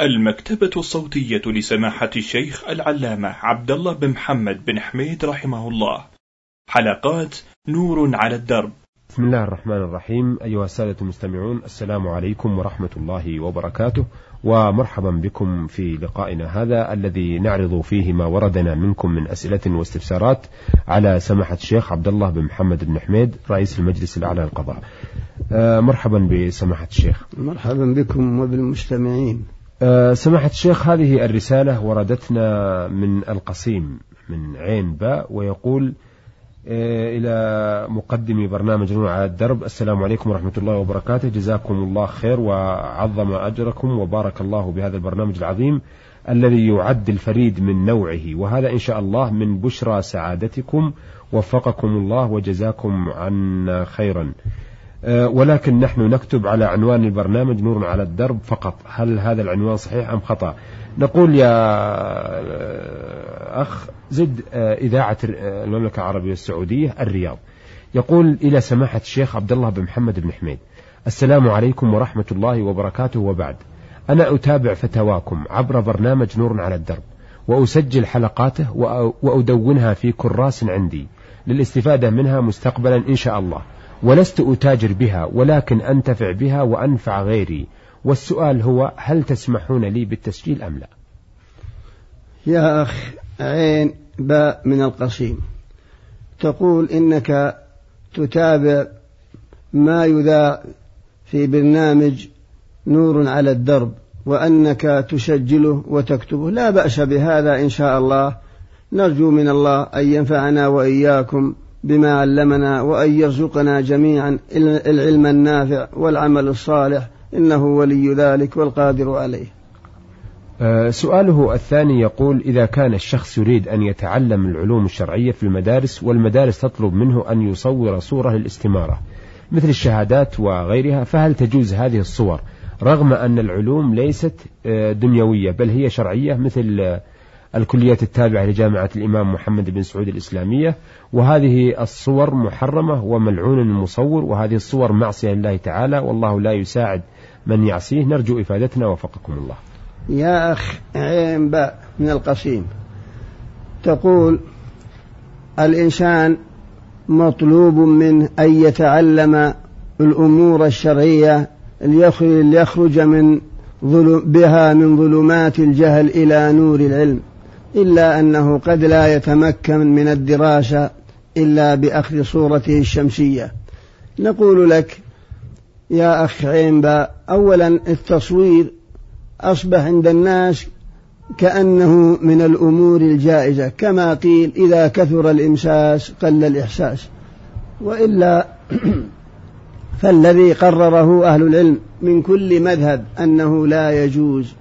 المكتبة الصوتية لسماحة الشيخ العلامة عبد الله بن محمد بن حميد رحمه الله. حلقات نور على الدرب. بسم الله الرحمن الرحيم. أيها السادة المستمعون السلام عليكم ورحمة الله وبركاته ومرحبا بكم في لقائنا هذا الذي نعرض فيه ما وردنا منكم من أسئلة واستفسارات على سماحة الشيخ عبد الله بن محمد بن حميد رئيس المجلس الأعلى للقضاء. آه، مرحبا بسماحة الشيخ. مرحبا بكم وبالمستمعين. سماحة الشيخ هذه الرسالة وردتنا من القصيم من عين باء ويقول آه، إلى مقدمي برنامج نور على الدرب السلام عليكم ورحمة الله وبركاته. جزاكم الله خير وعظم أجركم وبارك الله بهذا البرنامج العظيم الذي يعد الفريد من نوعه. وهذا إن شاء الله من بشرى سعادتكم وفقكم الله وجزاكم عنا خيرا. آه، ولكن نحن نكتب على عنوان البرنامج نور على الدرب فقط. هل هذا العنوان صحيح أم خطأ؟ نقول يا آه، أخ زد آه، إذاعة المملكة العربية السعودية الرياض. يقول إلى سماحة الشيخ عبد الله بن محمد بن حميد. السلام عليكم ورحمة الله وبركاته وبعد. أنا أتابع فتاواكم عبر برنامج نور على الدرب وأسجل حلقاته وأدونها في كراس عندي. للاستفادة منها مستقبلا إن شاء الله. ولست أتاجر بها ولكن أنتفع بها وأنفع غيري. والسؤال هو هل تسمحون لي بالتسجيل أم لا؟ يا أخ عين باء من القصيم تقول إنك تتابع ما يذاع في برنامج نور على الدرب وأنك تسجله وتكتبه. لا بأس بهذا إن شاء الله. نرجو من الله أن ينفعنا وإياكم. بما علمنا وأن يرزقنا جميعا العلم النافع والعمل الصالح إنه ولي ذلك والقادر عليه. آه، سؤاله الثاني يقول إذا كان الشخص يريد أن يتعلم العلوم الشرعية في المدارس والمدارس تطلب منه أن يصور صورة للاستمارة مثل الشهادات وغيرها فهل تجوز هذه الصور؟ رغم أن العلوم ليست آه، دنيوية بل هي شرعية مثل الكليات التابعة لجامعة الإمام محمد بن سعود الإسلامية. وهذه الصور محرمة وملعون المصور وهذه الصور معصية لله تعالى والله لا يساعد من يعصيه. نرجو إفادتنا وفقكم الله. يا أخ عين باء من القصيم. تقول الإنسان مطلوب منه أن يتعلم الأمور الشرعية ليخرج من بها من ظلمات الجهل إلى نور العلم. إلا أنه قد لا يتمكن من الدراسة إلا بأخذ صورته الشمسية. نقول لك يا أخ عينبا أولا التصوير أصبح عند الناس كأنه من الأمور الجائزة كما قيل إذا كثر الإمساس قل الإحساس. وإلا فالذي قرره أهل العلم من كل مذهب أنه لا يجوز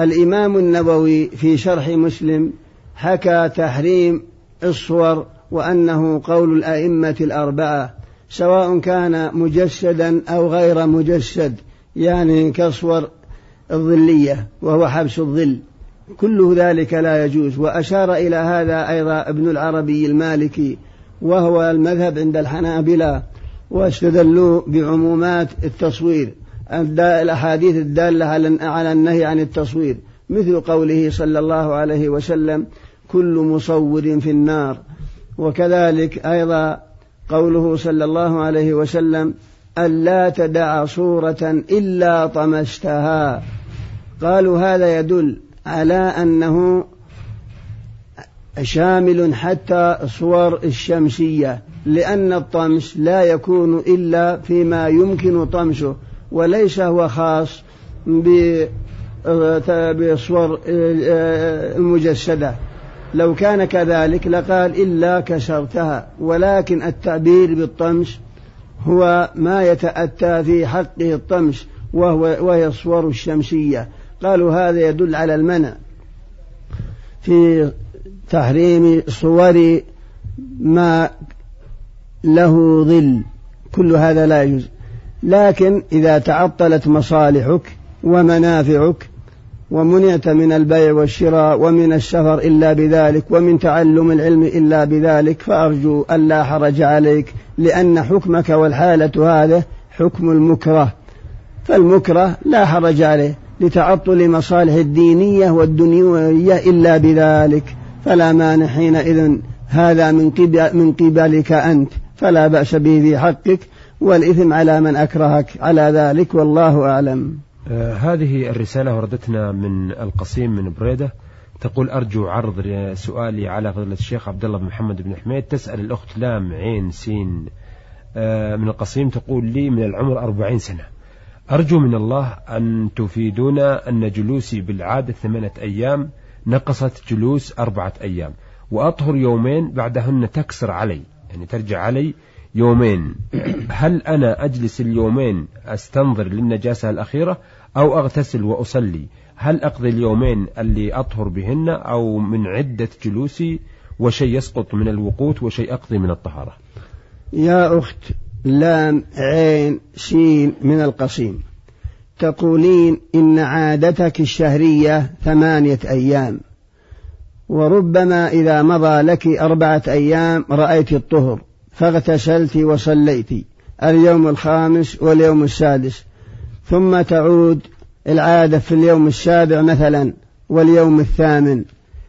الإمام النووي في شرح مسلم حكى تحريم الصور وأنه قول الأئمة الأربعة سواء كان مجسدا أو غير مجسد يعني كصور الظلية وهو حبس الظل. كل ذلك لا يجوز وأشار إلى هذا أيضا ابن العربي المالكي وهو المذهب عند الحنابلة واستدلوا بعمومات التصوير. الأحاديث الدالة على النهي عن التصوير. مثل قوله صلى الله عليه وسلم كل مصور في النار. وكذلك أيضا قوله صلى الله عليه وسلم ألا تدع صورة إلا طمستها. قالوا هذا يدل على أنه شامل حتى صور الشمسية لأن الطمس لا يكون إلا فيما يمكن طمسه. وليس هو خاص بالصور المجسدة. لو كان كذلك لقال إلا كسرتها ولكن التعبير بالطمس هو ما يتأتى في حقه الطمس وهو وهي الصور الشمسية. قالوا هذا يدل على المنع في تحريم صور ما له ظل. كل هذا لا يجوز. لكن إذا تعطلت مصالحك ومنافعك ومنعت من البيع والشراء ومن السفر إلا بذلك ومن تعلم العلم إلا بذلك فأرجو ألا حرج عليك لأن حكمك والحالة هذا حكم المكره. فالمكره لا حرج عليه لتعطل مصالح الدينية والدنيوية إلا بذلك. فلا مانع حينئذ هذا من قبل من قبلك أنت فلا بأس به في حقك. والإثم على من أكرهك. على ذلك والله أعلم. آه هذه الرسالة وردتنا من القصيم من بريدة. تقول أرجو عرض سؤالي على فضيلة الشيخ عبد الله بن محمد بن حميد. تسأل الأخت لام عين سين آه من القصيم تقول لي من العمر أربعين سنة. أرجو من الله أن تفيدونا أن جلوسي بالعادة ثمانية أيام نقصت جلوس أربعة أيام وأطهر يومين بعدهن تكسر علي. يعني ترجع علي يومين. هل أنا أجلس اليومين أستنظر للنجاسة الأخيرة أو أغتسل وأصلي؟ هل أقضي اليومين اللي أطهر بهن أو من عدة جلوسي وشيء يسقط من الوقوت وشيء أقضي من الطهارة؟ يا أخت لام عين شين من القصيم. تقولين إن عادتك الشهرية ثمانية أيام. وربما إذا مضى لك أربعة أيام رأيت الطهر. فاغتسلت وصليت اليوم الخامس واليوم السادس. ثم تعود العادة في اليوم السابع مثلا واليوم الثامن.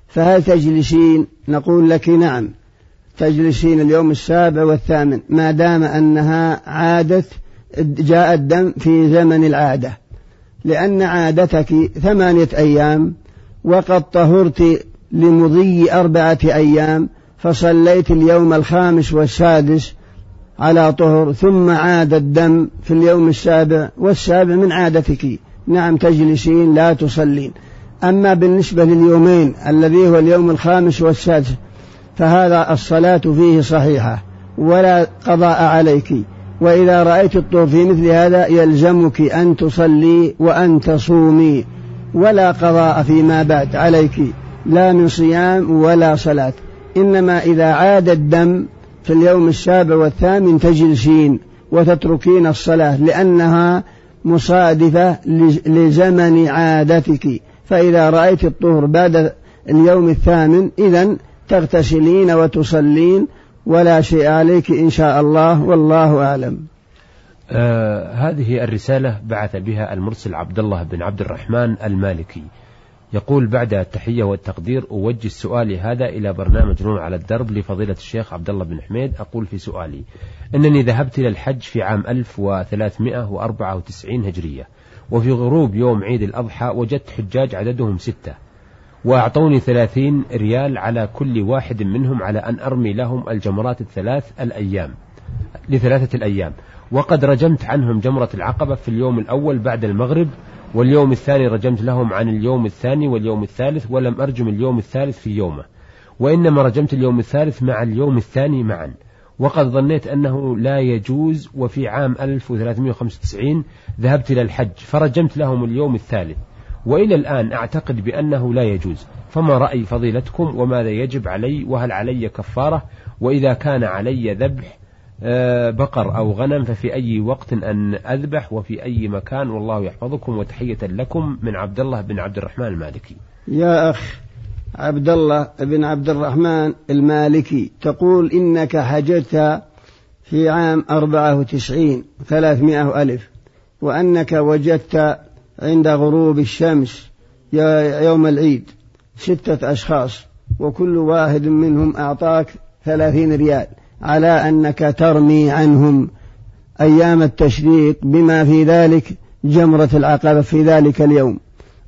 فهل تجلسين؟ نقول لك نعم. تجلسين اليوم السابع والثامن ما دام أنها عادة جاء الدم في زمن العادة. لأن عادتك ثمانية أيام وقد طهرت لمضي أربعة أيام فصليت اليوم الخامس والسادس على طهر ثم عاد الدم في اليوم السابع والسابع من عادتك. نعم تجلسين لا تصلين. أما بالنسبة لليومين الذي هو اليوم الخامس والسادس فهذا الصلاة فيه صحيحة ولا قضاء عليك. وإذا رأيت الطهر في مثل هذا يلزمك أن تصلي وأن تصومي ولا قضاء فيما بعد عليك. لا من صيام ولا صلاة. إنما إذا عاد الدم في اليوم السابع والثامن تجلسين وتتركين الصلاة لأنها مصادفة لزمن عادتك. فإذا رأيت الطهر بعد اليوم الثامن إذا تغتسلين وتصلين ولا شيء عليك إن شاء الله والله أعلم. آه هذه الرسالة بعث بها المرسل عبد الله بن عبد الرحمن المالكي. يقول بعد التحية والتقدير أوجه سؤالي هذا إلى برنامج نور على الدرب لفضيلة الشيخ عبد الله بن حميد. أقول في سؤالي أنني ذهبت إلى الحج في عام 1394 هجرية وفي غروب يوم عيد الأضحى وجدت حجاج عددهم ستة وأعطوني ثلاثين ريال على كل واحد منهم على أن أرمي لهم الجمرات الثلاث الأيام لثلاثة الأيام. وقد رجمت عنهم جمرة العقبة في اليوم الأول بعد المغرب واليوم الثاني رجمت لهم عن اليوم الثاني واليوم الثالث ولم أرجم اليوم الثالث في يومه وإنما رجمت اليوم الثالث مع اليوم الثاني معا. وقد ظنيت أنه لا يجوز وفي عام 1395 ذهبت إلى الحج فرجمت لهم اليوم الثالث. وإلى الآن أعتقد بأنه لا يجوز. فما رأي فضيلتكم؟ وماذا يجب علي؟ وهل علي كفارة؟ وإذا كان علي ذبح بقر أو غنم ففي أي وقت أن أذبح وفي أي مكان والله يحفظكم وتحية لكم من عبد الله بن عبد الرحمن المالكي. يا أخ عبد الله بن عبد الرحمن المالكي تقول إنك حججت في عام أربعة وتسعين ثلاثمائة ألف وأنك وجدت عند غروب الشمس يوم العيد ستة أشخاص وكل واحد منهم أعطاك ثلاثين ريال. على أنك ترمي عنهم أيام التشريق بما في ذلك جمرة العقبة في ذلك اليوم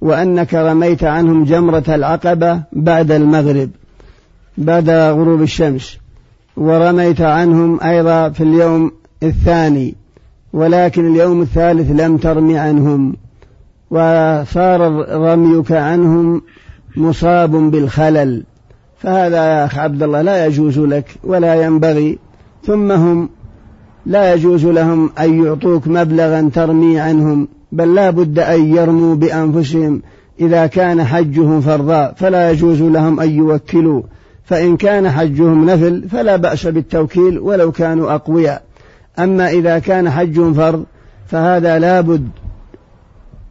وأنك رميت عنهم جمرة العقبة بعد المغرب بعد غروب الشمس ورميت عنهم أيضا في اليوم الثاني ولكن اليوم الثالث لم ترمي عنهم وصار رميك عنهم مصاب بالخلل. فهذا يا أخ عبد الله لا يجوز لك ولا ينبغي. ثم هم لا يجوز لهم أن يعطوك مبلغا ترمي عنهم بل لا بد أن يرموا بأنفسهم. إذا كان حجهم فرضا فلا يجوز لهم أن يوكلوا. فإن كان حجهم نفل فلا بأس بالتوكيل ولو كانوا أقوياء. أما إذا كان حجهم فرض فهذا لا بد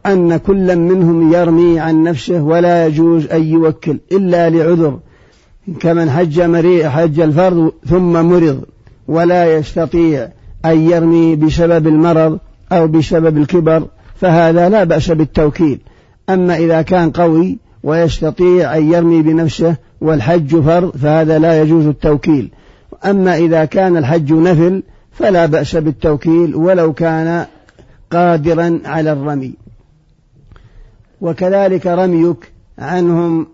أن كل منهم يرمي عن نفسه ولا يجوز أن يوكل إلا لعذر. كمن حج مريء حج الفرض ثم مرض ولا يستطيع أن يرمي بسبب المرض أو بسبب الكبر فهذا لا بأس بالتوكيل. أما إذا كان قوي ويستطيع أن يرمي بنفسه والحج فرض فهذا لا يجوز التوكيل. أما إذا كان الحج نفل فلا بأس بالتوكيل ولو كان قادرا على الرمي. وكذلك رميك عنهم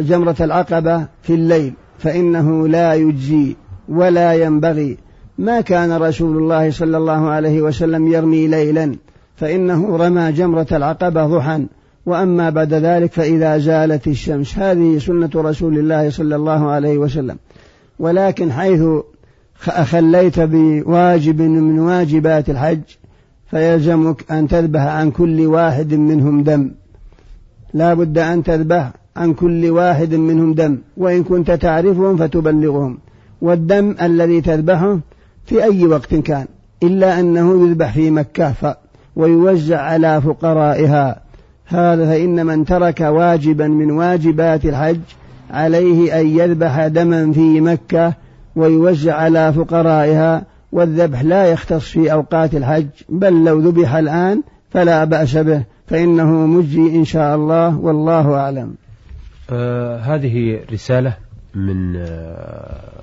جمرة العقبة في الليل فإنه لا يجزي ولا ينبغي. ما كان رسول الله صلى الله عليه وسلم يرمي ليلا فإنه رمى جمرة العقبة ضحى وأما بعد ذلك فإذا زالت الشمس هذه سنة رسول الله صلى الله عليه وسلم. ولكن حيث أخليت بواجب من واجبات الحج فيلزمك أن تذبح عن كل واحد منهم دم. لا بد أن تذبح عن كل واحد منهم دم وإن كنت تعرفهم فتبلغهم. والدم الذي تذبحه في أي وقت كان إلا أنه يذبح في مكة ويوزع على فقرائها. هذا فإن من ترك واجبا من واجبات الحج عليه أن يذبح دما في مكة ويوزع على فقرائها. والذبح لا يختص في أوقات الحج بل لو ذبح الآن فلا بأس به. فإنه مجزي إن شاء الله والله أعلم. آه هذه رسالة من آه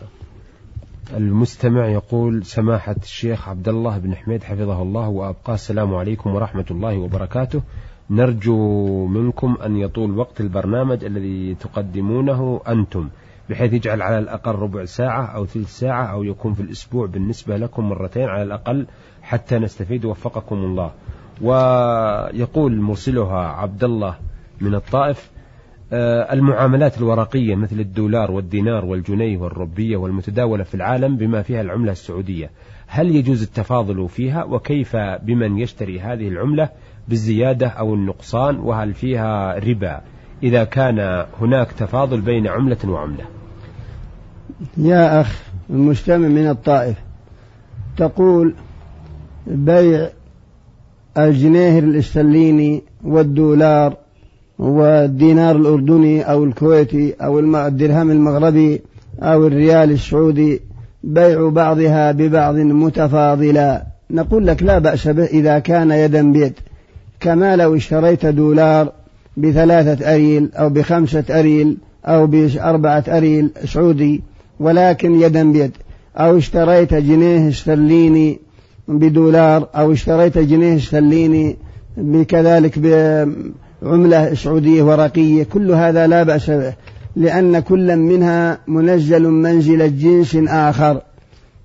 المستمع يقول سماحة الشيخ عبد الله بن حميد حفظه الله وأبقاه السلام عليكم ورحمة الله وبركاته. نرجو منكم أن يطول وقت البرنامج الذي تقدمونه أنتم بحيث يجعل على الأقل ربع ساعة أو ثلث ساعة أو يكون في الأسبوع بالنسبة لكم مرتين على الأقل حتى نستفيد وفقكم الله. ويقول مرسلها عبد الله من الطائف آه، المعاملات الورقية مثل الدولار والدينار والجنيه والربية والمتداولة في العالم بما فيها العملة السعودية. هل يجوز التفاضل فيها؟ وكيف بمن يشتري هذه العملة بالزيادة أو النقصان؟ وهل فيها ربا؟ إذا كان هناك تفاضل بين عملة وعملة. يا أخ المجتمع من الطائف تقول بيع الجنيه الاسترليني والدولار والدينار الأردني أو الكويتي أو الدرهم المغربي أو الريال السعودي بيع بعضها ببعض متفاضلا. نقول لك لا بأس به إذا كان يدا بيد. كما لو اشتريت دولار بثلاثة أريل أو بخمسة أريل أو بأربعة أريل سعودي ولكن يدا بيد. أو اشتريت جنيه استرليني بدولار أو اشتريت جنيه استرليني بكذلك بعملة سعودية ورقية. كل هذا لا بأس به لأن كل منها منزل منزل جنس آخر.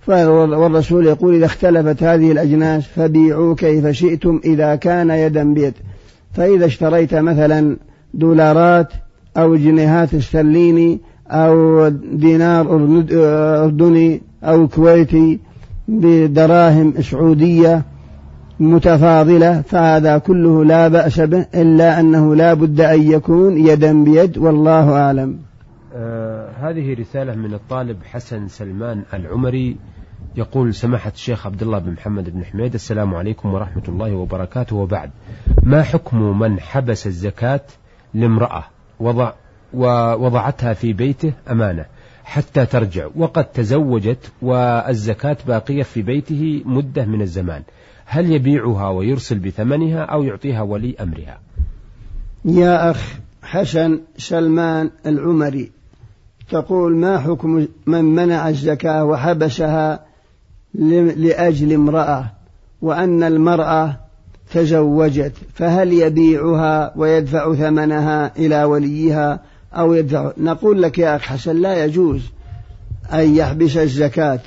والرسول يقول إذا اختلفت هذه الأجناس فبيعوا كيف شئتم إذا كان يدا بيد. فإذا اشتريت مثلا دولارات أو جنيهات استرليني أو دينار أردني أو كويتي بدراهم سعودية متفاضلة فهذا كله لا بأس به إلا أنه لا بد أن يكون يدا بيد والله أعلم. آه هذه رسالة من الطالب حسن سلمان العمري يقول سماحة الشيخ عبد الله بن محمد بن حميد السلام عليكم ورحمة الله وبركاته. وبعد ما حكم من حبس الزكاة لامرأة وضع ووضعتها في بيته؟ أمانة. حتى ترجع. وقد تزوجت والزكاة باقية في بيته مدة من الزمان. هل يبيعها ويرسل بثمنها أو يعطيها ولي أمرها؟ يا أخ حسن سلمان العمري تقول ما حكم من منع الزكاة وحبسها لأجل امرأة وأن المرأة تزوجت فهل يبيعها ويدفع ثمنها إلى وليها أو يدفع. نقول لك يا أخ حسن لا يجوز أن يحبس الزكاة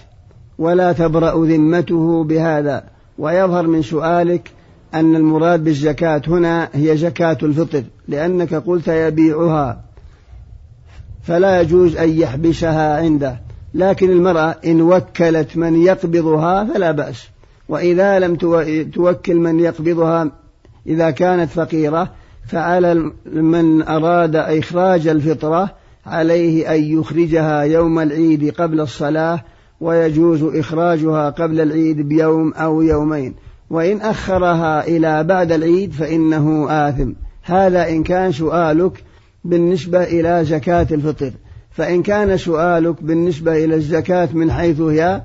ولا تبرأ ذمته بهذا. ويظهر من سؤالك أن المراد بالزكاة هنا هي زكاة الفطر لأنك قلت يبيعها فلا يجوز أن يحبسها عنده. لكن المرأة إن وكلت من يقبضها فلا بأس. وإذا لم توكل من يقبضها إذا كانت فقيرة فعلى من أراد إخراج الفطرة عليه أن يخرجها يوم العيد قبل الصلاة ويجوز إخراجها قبل العيد بيوم أو يومين. وإن أخرها إلى بعد العيد فإنه آثم. هذا إن كان سؤالك بالنسبة إلى زكاة الفطر. فإن كان سؤالك بالنسبة إلى الزكاة من حيث هي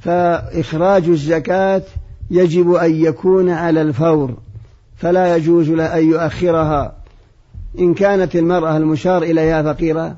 فإخراج الزكاة يجب أن يكون على الفور. فلا يجوز له أن يؤخرها. إن كانت المرأة المشار إليها فقيرة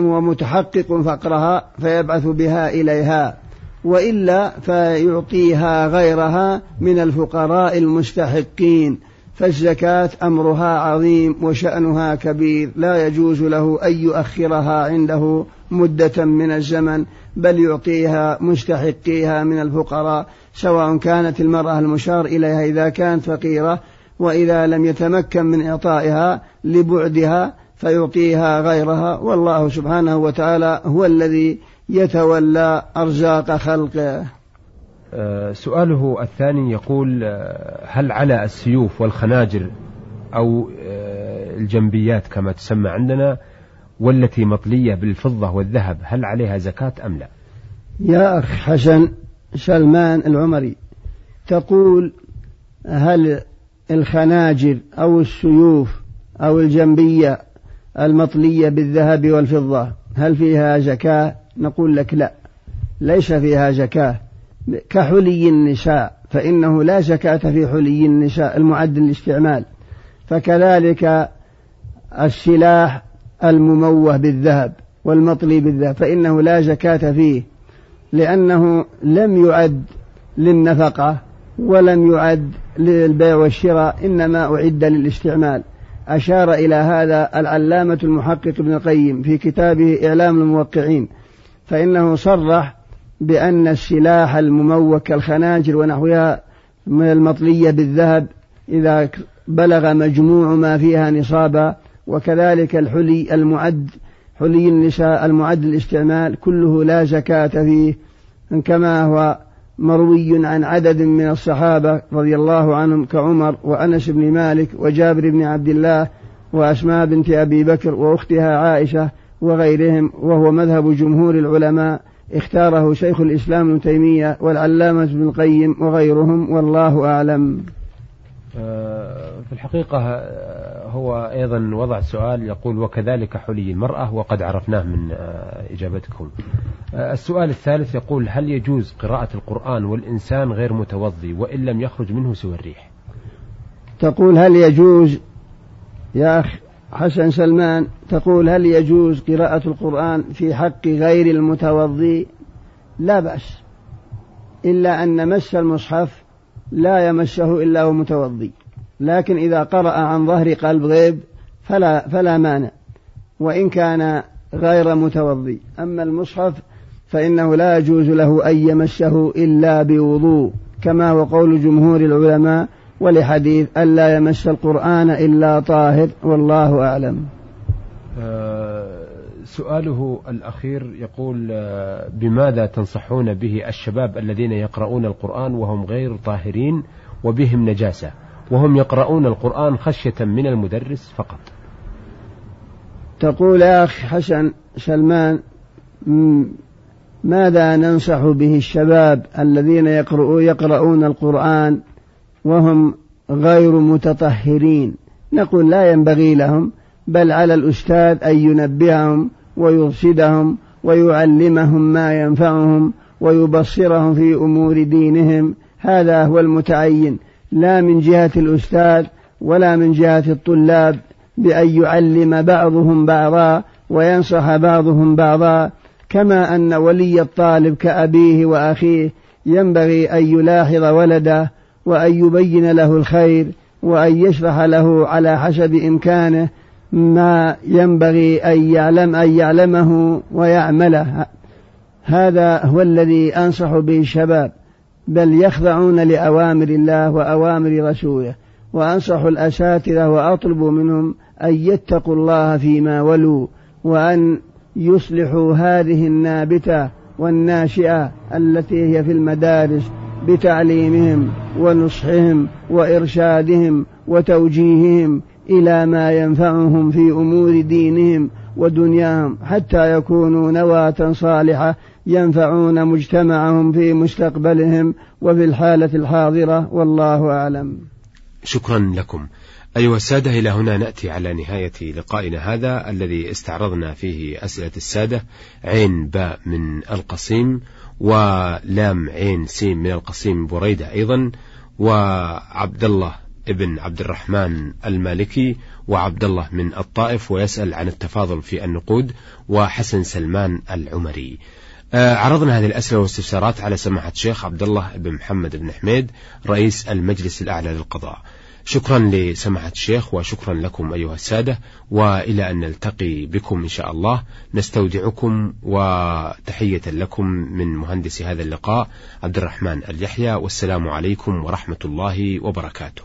ومتحقق فقرها فيبعث بها إليها. وإلا فيعطيها غيرها من الفقراء المستحقين. فالزكاة أمرها عظيم وشأنها كبير. لا يجوز له أن يؤخرها عنده مدة من الزمن بل يعطيها مستحقيها من الفقراء. سواء كانت المرأة المشار إليها إذا كانت فقيرة وإذا لم يتمكن من إعطائها لبعدها فيعطيها غيرها والله سبحانه وتعالى هو الذي يتولى أرزاق خلقه. آه، سؤاله الثاني يقول آه، هل على السيوف والخناجر أو آه، الجنبيات كما تسمى عندنا والتي مطلية بالفضة والذهب هل عليها زكاة أم لا؟ يا أخ حسن سلمان العمري تقول هل الخناجر أو السيوف أو الجنبية المطلية بالذهب والفضة هل فيها زكاة؟ نقول لك لا ليس فيها زكاة. كحلي النساء فإنه لا زكاة في حلي النساء المعد للاستعمال. فكذلك السلاح المموه بالذهب والمطلي بالذهب فإنه لا زكاة فيه لأنه لم يعد للنفقة. ولم يعد للبيع والشراء إنما أعد للاستعمال. أشار إلى هذا العلامة المحقق ابن القيم في كتابه إعلام الموقعين فإنه صرح بأن السلاح المموك كالخناجر ونحوها من المطلية بالذهب إذا بلغ مجموع ما فيها نصابا وكذلك الحلي المعد حلي النساء المعد للاستعمال كله لا زكاة فيه كما هو مروي عن عدد من الصحابة رضي الله عنهم كعمر وأنس بن مالك وجابر بن عبد الله وأسماء بنت أبي بكر وأختها عائشة وغيرهم وهو مذهب جمهور العلماء اختاره شيخ الإسلام ابن تيمية والعلامة ابن القيم وغيرهم والله أعلم. في الحقيقة آه، هو أيضا وضع سؤال يقول وكذلك حلي المرأة وقد عرفناه من آه، إجابتكم. السؤال الثالث يقول هل يجوز قراءة القرآن والإنسان غير متوضي وإن لم يخرج منه سوى الريح؟ تقول هل يجوز؟ يا أخ حسن سلمان تقول هل يجوز قراءة القرآن في حق غير المتوضي؟ لا بأس إلا أن مس المصحف لا يمسه إلا هو متوضي. لكن إذا قرأ عن ظهر قلب غيب فلا, فلا مانع وإن كان غير متوضي. أما المصحف فإنه لا يجوز له أن يمسه إلا بوضوء كما هو قول جمهور العلماء ولحديث ألا يمس القرآن إلا طاهر والله أعلم. آه، سؤاله الأخير يقول آه، بماذا تنصحون به الشباب الذين يقرؤون القرآن وهم غير طاهرين وبهم نجاسة؟ وهم يقرؤون القرآن خشية من المدرس فقط. تقول يا أخ حسن سلمان ماذا ننصح به الشباب الذين يقرؤون القرآن وهم غير متطهرين؟ نقول لا ينبغي لهم بل على الأستاذ أن ينبههم ويرشدهم ويعلمهم ما ينفعهم ويبصرهم في أمور دينهم. هذا هو المتعين لا من جهة الأستاذ ولا من جهة الطلاب بأن يعلم بعضهم بعضا وينصح بعضهم بعضا. كما أن ولي الطالب كأبيه وأخيه ينبغي أن يلاحظ ولده وأن يبين له الخير وأن يشرح له على حسب إمكانه. ما ينبغي أن يعلم أن يعلمه ويعمله. هذا هو الذي أنصح به الشباب. بل يخضعون لأوامر الله وأوامر رسوله. وأنصح الأساتذة وأطلب منهم أن يتقوا الله فيما ولوا. وأن يصلحوا هذه النابتة والناشئة التي هي في المدارس بتعليمهم ونصحهم وإرشادهم وتوجيههم إلى ما ينفعهم في أمور دينهم ودنياهم حتى يكونوا نواة صالحة ينفعون مجتمعهم في مستقبلهم وفي الحالة الحاضرة والله أعلم. شكرا لكم. أيها السادة إلى هنا نأتي على نهاية لقائنا هذا الذي استعرضنا فيه أسئلة السادة عين باء من القصيم ولام عين سين من القصيم بريدة أيضا وعبد الله ابن عبد الرحمن المالكي وعبد الله من الطائف ويسأل عن التفاضل في النقود وحسن سلمان العمري. آه، عرضنا هذه الأسئلة والاستفسارات على سماحة الشيخ عبد الله بن محمد بن حميد رئيس المجلس الأعلى للقضاء. شكرا لسماحة الشيخ وشكرا لكم أيها السادة وإلى أن نلتقي بكم إن شاء الله. نستودعكم وتحية لكم من مهندس هذا اللقاء عبد الرحمن اليحيى والسلام عليكم ورحمة الله وبركاته.